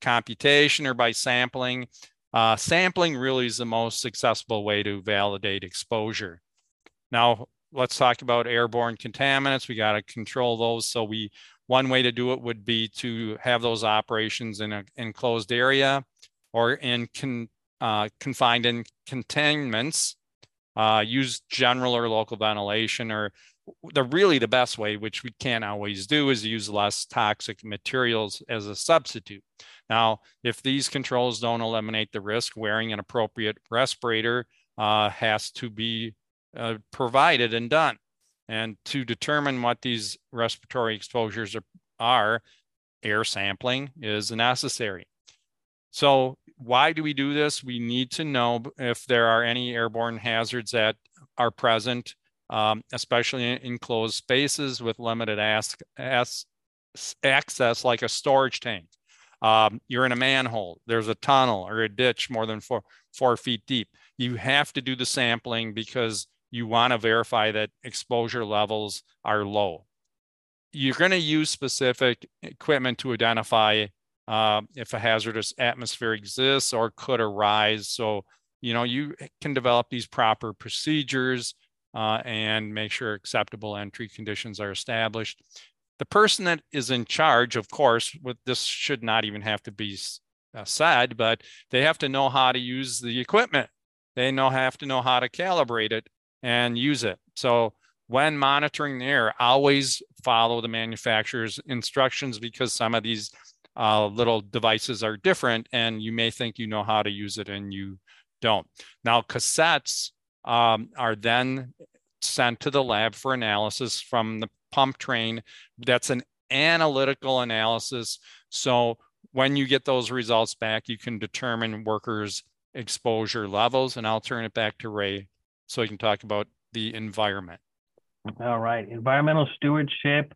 S3: computation or by sampling. Uh, sampling really is the most accessible way to validate exposure. Now, let's talk about airborne contaminants. We got to control those. So we one way to do it would be to have those operations in an enclosed area or in con, uh, confined in containments. Uh, use general or local ventilation or the really the best way, which we can't always do, is use less toxic materials as a substitute. Now, if these controls don't eliminate the risk, wearing an appropriate respirator uh, has to be uh, provided and done. And to determine what these respiratory exposures are, are, air sampling is necessary. So, why do we do this? We need to know if there are any airborne hazards that are present, um, especially in enclosed spaces with limited access, like a storage tank. Um, you're in a manhole, there's a tunnel or a ditch more than four, four feet deep. You have to do the sampling because you want to verify that exposure levels are low. You're going to use specific equipment to identify uh, if a hazardous atmosphere exists or could arise. So, you know, you can develop these proper procedures uh, and make sure acceptable entry conditions are established. The person that is in charge, of course, with this should not even have to be uh, said, but they have to know how to use the equipment. They know have to know how to calibrate it and use it. So when monitoring the air, always follow the manufacturer's instructions because some of these uh, little devices are different and you may think you know how to use it and you don't. Now, cassettes um, are then sent to the lab for analysis from the pump train. That's an analytical analysis. So when you get those results back, you can determine workers' exposure levels. And I'll turn it back to Ray so we can talk about the environment.
S2: All right, environmental stewardship.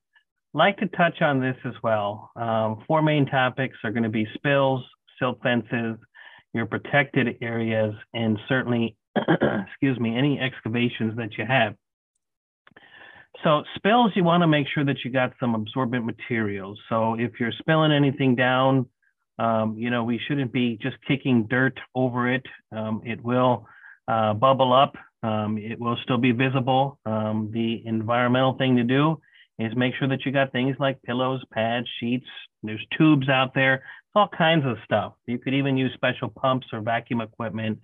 S2: Like to touch on this as well. Um, four main topics are going to be spills, silt fences, your protected areas, and certainly, *clears throat* excuse me, any excavations that you have. So spills, you want to make sure that you got some absorbent materials. So if you're spilling anything down, um, you know, we shouldn't be just kicking dirt over it. Um, it will uh, bubble up um, it will still be visible. Um, the environmental thing to do is make sure that you got things like pillows, pads, sheets. There's tubes out there, all kinds of stuff. You could even use special pumps or vacuum equipment.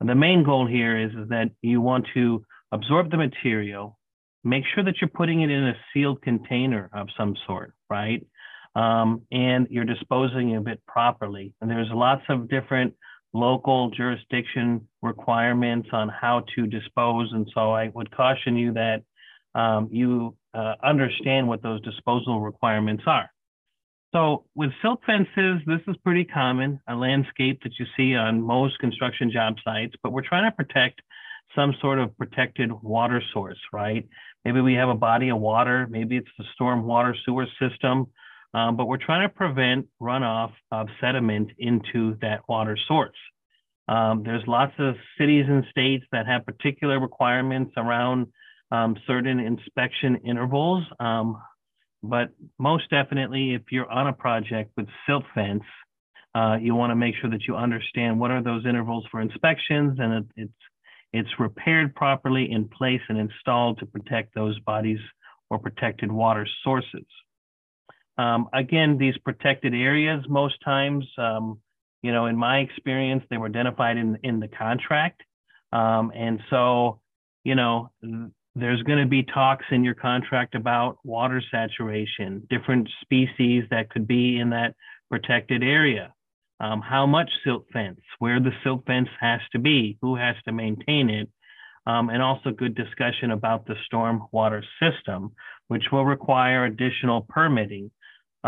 S2: The main goal here is, is that you want to absorb the material, make sure that you're putting it in a sealed container of some sort, right? Um, and you're disposing of it properly. And there's lots of different local jurisdiction requirements on how to dispose. And so I would caution you that um, you uh, understand what those disposal requirements are. So with silt fences, this is pretty common, a landscape that you see on most construction job sites, but we're trying to protect some sort of protected water source, right? Maybe we have a body of water, maybe it's the storm water sewer system, um, but we're trying to prevent runoff of sediment into that water source. Um, there's lots of cities and states that have particular requirements around um, certain inspection intervals. Um, but most definitely, if you're on a project with silt fence, uh, you want to make sure that you understand what are those intervals for inspections and it, it's it's repaired properly in place and installed to protect those bodies or protected water sources. Um, again, these protected areas, most times, um, you know, in my experience, they were identified in, in the contract. Um, and so, you know, there's going to be talks in your contract about water saturation, different species that could be in that protected area. um, how much silt fence, where the silt fence has to be, who has to maintain it, um, and also good discussion about the storm water system, which will require additional permitting.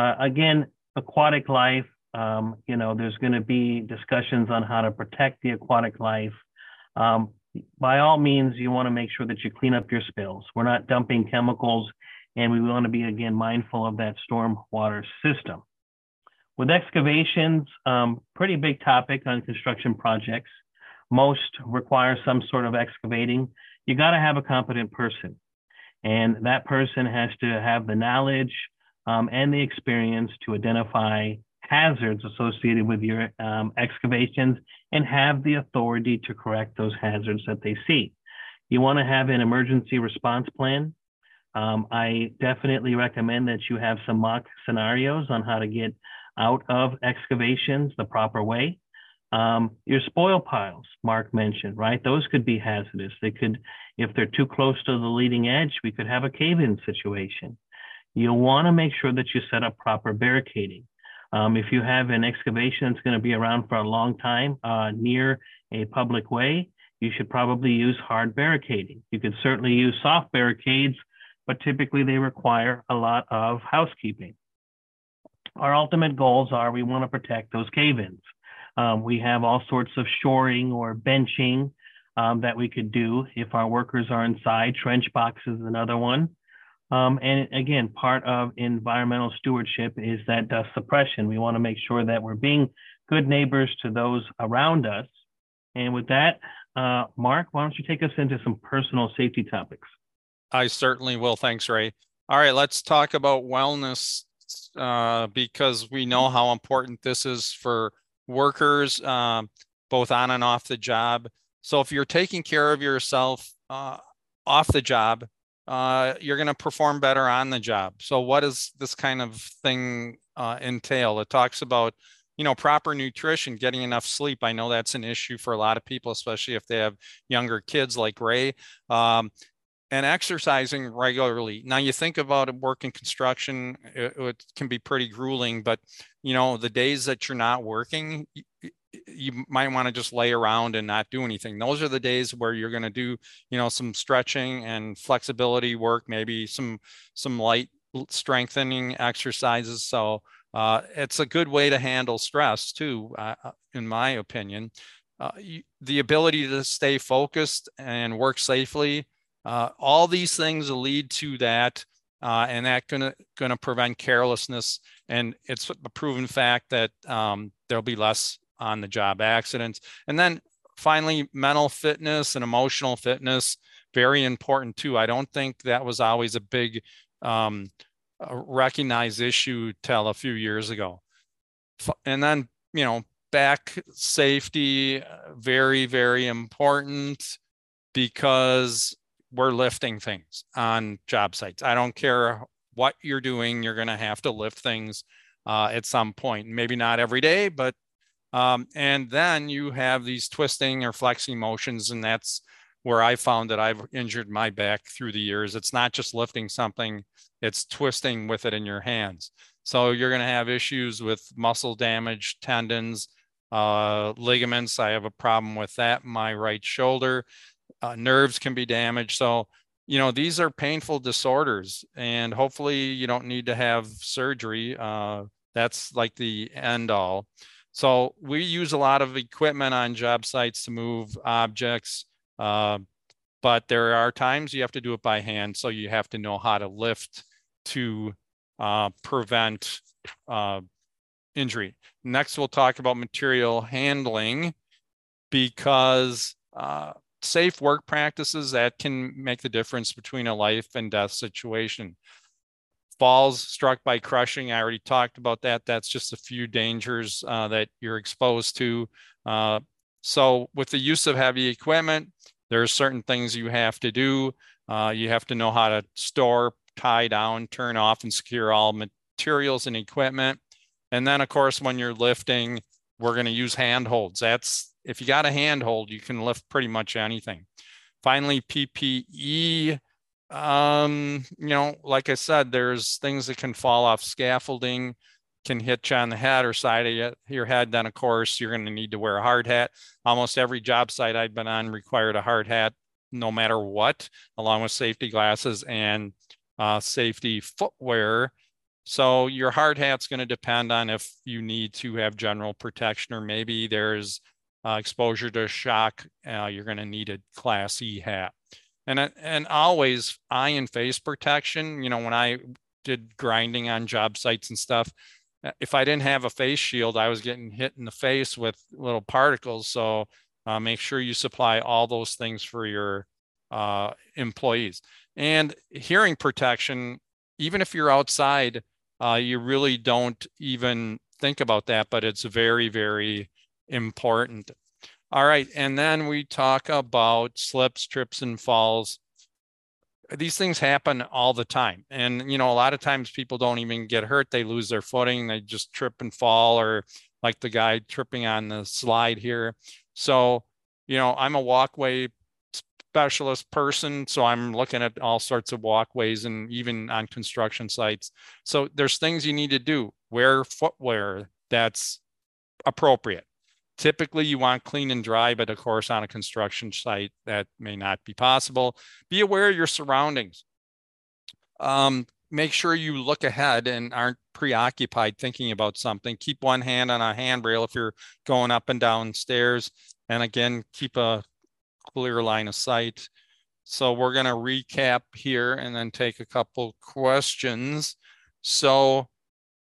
S2: Uh, again, aquatic life, um, you know, there's going to be discussions on how to protect the aquatic life. Um, by all means, you want to make sure that you clean up your spills. We're not dumping chemicals, and we want to be, again, mindful of that storm water system. With excavations, um, pretty big topic on construction projects. Most require some sort of excavating. You got to have a competent person. And that person has to have the knowledge um, and the experience to identify hazards associated with your um, excavations and have the authority to correct those hazards that they see. You want to have an emergency response plan. Um, I definitely recommend that you have some mock scenarios on how to get out of excavations the proper way. Um, your spoil piles, Mark mentioned, right? Those could be hazardous. They could, if they're too close to the leading edge, we could have a cave-in situation. You'll want to make sure that you set up proper barricading. Um, if you have an excavation that's going to be around for a long time uh, near a public way, you should probably use hard barricading. You could certainly use soft barricades, but typically they require a lot of housekeeping our ultimate goals are we want to protect those cave-ins. Um, we have all sorts of shoring or benching um, that we could do if our workers are inside. Trench boxes is another one. Um, and again, part of environmental stewardship is that dust suppression. We want to make sure that we're being good neighbors to those around us. And with that, uh, Mark, why don't you take us into some personal safety topics?
S3: I certainly will. Thanks, Ray. All right, let's talk about wellness uh, because we know how important this is for workers, uh, both on and off the job. So if you're taking care of yourself uh, off the job, uh, you're going to perform better on the job. So what does this kind of thing uh, entail? It talks about you know proper nutrition getting enough sleep i know that's an issue for a lot of people especially if they have younger kids like ray um, and exercising regularly. Now you think about work in construction, it, it, can be pretty grueling, but you know, the days that you're not working, you, might want to just lay around and not do anything. Those are the days where you're going to do, you know, some stretching and flexibility work, maybe some some light strengthening exercises. So uh, it's a good way to handle stress too, uh, uh in my opinion. Uh, you, the ability to stay focused and work safely uh, all these things lead to that, uh, and that gonna gonna prevent carelessness. And it's a proven fact that um, there'll be less on the job accidents. And then finally, mental fitness and emotional fitness very important too. I don't think that was always a big um, recognized issue till a few years ago. And then you know back safety very very important because we're lifting things on job sites. I don't care what you're doing, you're going to have to lift things uh, at some point. Maybe not every day, but um, and then you have these twisting or flexing motions, and that's where I found that I've injured my back through the years. It's not just lifting something, it's twisting with it in your hands. So you're going to have issues with muscle damage, tendons, uh, ligaments. I have a problem with that my right shoulder uh, nerves can be damaged. So, you know, these are painful disorders, and hopefully, you don't need to have surgery. Uh, that's like the end all. So, we use a lot of equipment on job sites to move objects, uh, but there are times you have to do it by hand. So, you have to know how to lift to uh, prevent uh, injury. Next, we'll talk about material handling because uh, safe work practices that can make the difference between a life and death situation. Falls struck by crushing, I already talked about that. That's just a few dangers uh, that you're exposed to. Uh, so, with the use of heavy equipment, there are certain things you have to do. Uh, you have to know how to store, tie down, turn off, and secure all materials and equipment. And then, of course, when you're lifting, we're going to use handholds. That's if you got a handhold, you can lift pretty much anything. Finally, PPE. Um, you know, like I said, there's things that can fall off scaffolding. can hit you on the head or side of your head, then of course you're going to need to wear a hard hat. Almost every job site I've been on required a hard hat no matter what, along with safety glasses and uh, safety footwear. So your hard hat's going to depend on if you need to have general protection or maybe there's uh, exposure to shock. Uh, you're going to need a class E hat. And, and always eye and face protection. You know, when I did grinding on job sites and stuff, uh, if I didn't have a face shield, I was getting hit in the face with little particles. So uh, make sure you supply all those things for your uh, employees. And hearing protection, even if you're outside, uh, you really don't even think about that, but it's very, very important. All right. And then we talk about slips, trips, and falls. These things happen all the time and you know a lot of times people don't even get hurt. They lose their footing they just trip and fall or like the guy tripping on the slide here. So you know i'm a walkway specialist person so i'm looking at all sorts of walkways and even on construction sites. So there's things you need to do wear footwear that's appropriate Typically, you want clean and dry, but of course, on a construction site, that may not be possible. Be aware of your surroundings. Um, make sure you look ahead and aren't preoccupied thinking about something. Keep one hand on a handrail if you're going up and down stairs. And again, keep a clear line of sight. So we're going to recap here and then take a couple questions. So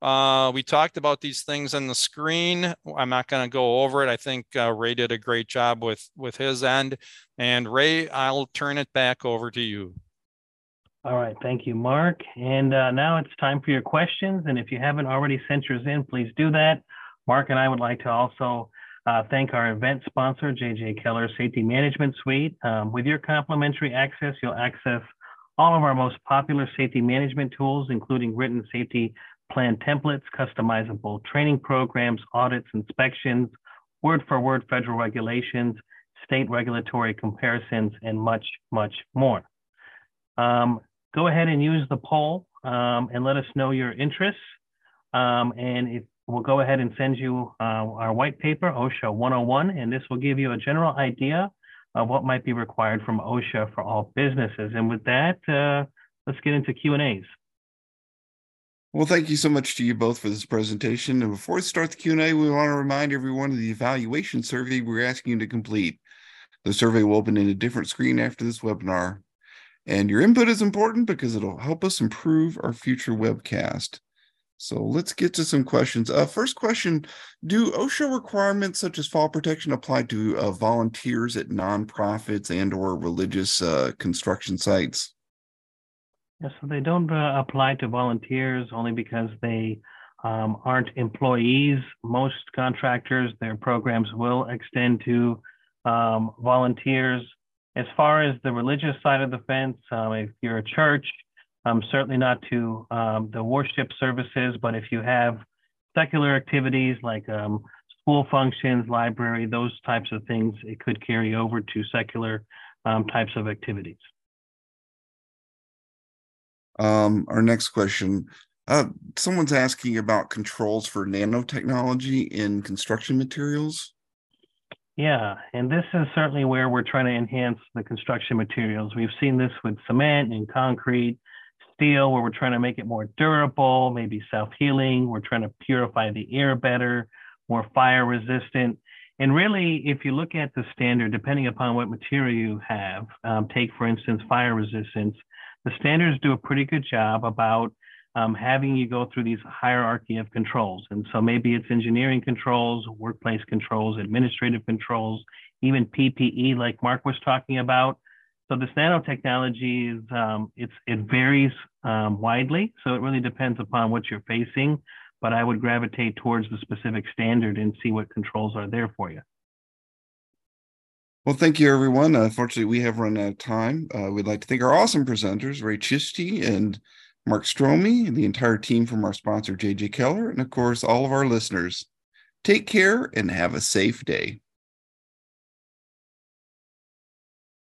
S3: uh, we talked about these things on the screen. I'm not going to go over it. I think uh, Ray did a great job with with his end. And Ray, I'll turn it back over to you.
S2: All right, thank you, Mark. And uh, now it's time for your questions. And if you haven't already sent yours in, please do that. Mark and I would like to also uh, thank our event sponsor, JJ Keller Safety Management Suite. Um, with your complimentary access, you'll access all of our most popular safety management tools, including written safety plan templates, customizable training programs, audits, inspections, word for word federal regulations, state regulatory comparisons, and much, much more. Um, go ahead and use the poll um, and let us know your interests. Um, and if we'll go ahead and send you uh, our white paper, OSHA 101, and this will give you a general idea of what might be required from OSHA for all businesses. And with that, uh, let's get into Q&As.
S1: Well, thank you so much to you both for this presentation. And before we start the Q&A, we want to remind everyone of the evaluation survey we're asking you to complete. The survey will open in a different screen after this webinar. And your input is important because it'll help us improve our future webcast. So let's get to some questions. Uh, first question, do OSHA requirements such as fall protection apply to uh, volunteers at nonprofits and or religious uh, construction sites?
S2: Yeah, so they don't uh, apply to volunteers only because they um, aren't employees. Most contractors, their programs will extend to um, volunteers. As far as the religious side of the fence, um, if you're a church, um, certainly not to um, the worship services, but if you have secular activities like um, school functions, library, those types of things, it could carry over to secular types of activities.
S1: Um, our next question. Uh, someone's asking about controls for nanotechnology in construction materials.
S2: Yeah, and this is certainly where we're trying to enhance the construction materials. We've seen this with cement and concrete, steel, where we're trying to make it more durable, maybe self-healing. We're trying to purify the air better, more fire resistant. And really, if you look at the standard, depending upon what material you have, um, take for instance, fire resistance, the standards do a pretty good job about um, having you go through these hierarchy of controls. And so maybe it's engineering controls, workplace controls, administrative controls, even PPE, like Mark was talking about. So this nanotechnology is um, it varies um, widely. So it really depends upon what you're facing. But I would gravitate towards the specific standard and see what controls are there for you.
S1: Well, thank you, everyone. Unfortunately, we have run out of time. Uh, we'd like to thank our awesome presenters, Ray Chisti and Mark Stromey, and the entire team from our sponsor, JJ Keller, and of course, all of our listeners. Take care and have a safe day.